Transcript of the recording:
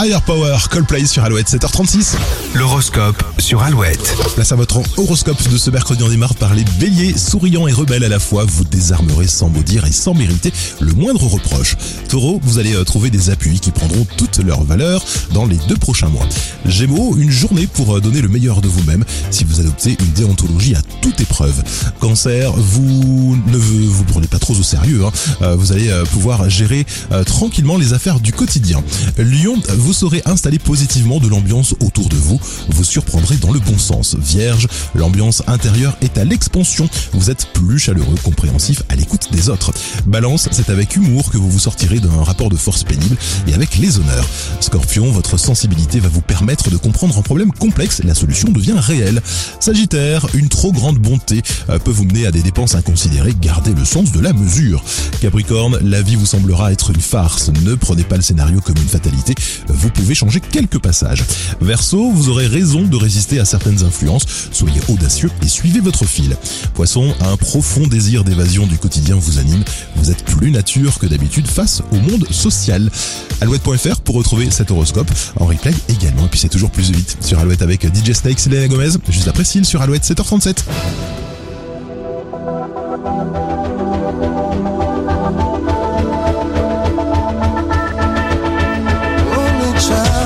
Higher Power, Coldplay sur Alouette, 7h36. L'horoscope sur Alouette. Place à votre horoscope de ce mercredi, on démarre par les béliers, souriants et rebelles à la fois, vous désarmerez sans maudire et sans mériter le moindre reproche. Taureau, vous allez euh, trouver des appuis qui prendront toute leur valeur dans les deux prochains mois. Gémeaux, une journée pour euh, donner le meilleur de vous-même si vous adoptez une déontologie à toute épreuve. Cancer, vous ne vous prenez pas trop au sérieux, hein. Euh, vous allez pouvoir gérer tranquillement les affaires du quotidien. Lion, vous saurez installer positivement de l'ambiance autour de vous, vous surprendrez dans le bon sens. Vierge, l'ambiance intérieure est à l'expansion, vous êtes plus chaleureux, compréhensif, à l'écoute des autres. Balance, c'est avec humour que vous vous sortirez d'un rapport de force pénible et avec les honneurs. Scorpion, votre sensibilité va vous permettre de comprendre un problème complexe, la solution devient réelle. Sagittaire, une trop grande bonté euh, peut vous mener à des dépenses inconsidérées, gardez le sens de la mesure. Capricorne, la vie vous semblera être une farce, ne prenez pas le scénario comme une fatalité, vous pouvez changer quelques passages. Verseau, vous aurez raison de résister à certaines influences, soyez audacieux et suivez votre fil. Poisson, un profond désir d'évasion du quotidien vous anime, vous êtes plus nature que d'habitude face au monde social. Alouette.fr pour retrouver cet horoscope en replay également, et puis c'est toujours plus vite sur Alouette avec DJ Snake, Selena Gomez, juste après Cyle sur Alouette 7h37. try.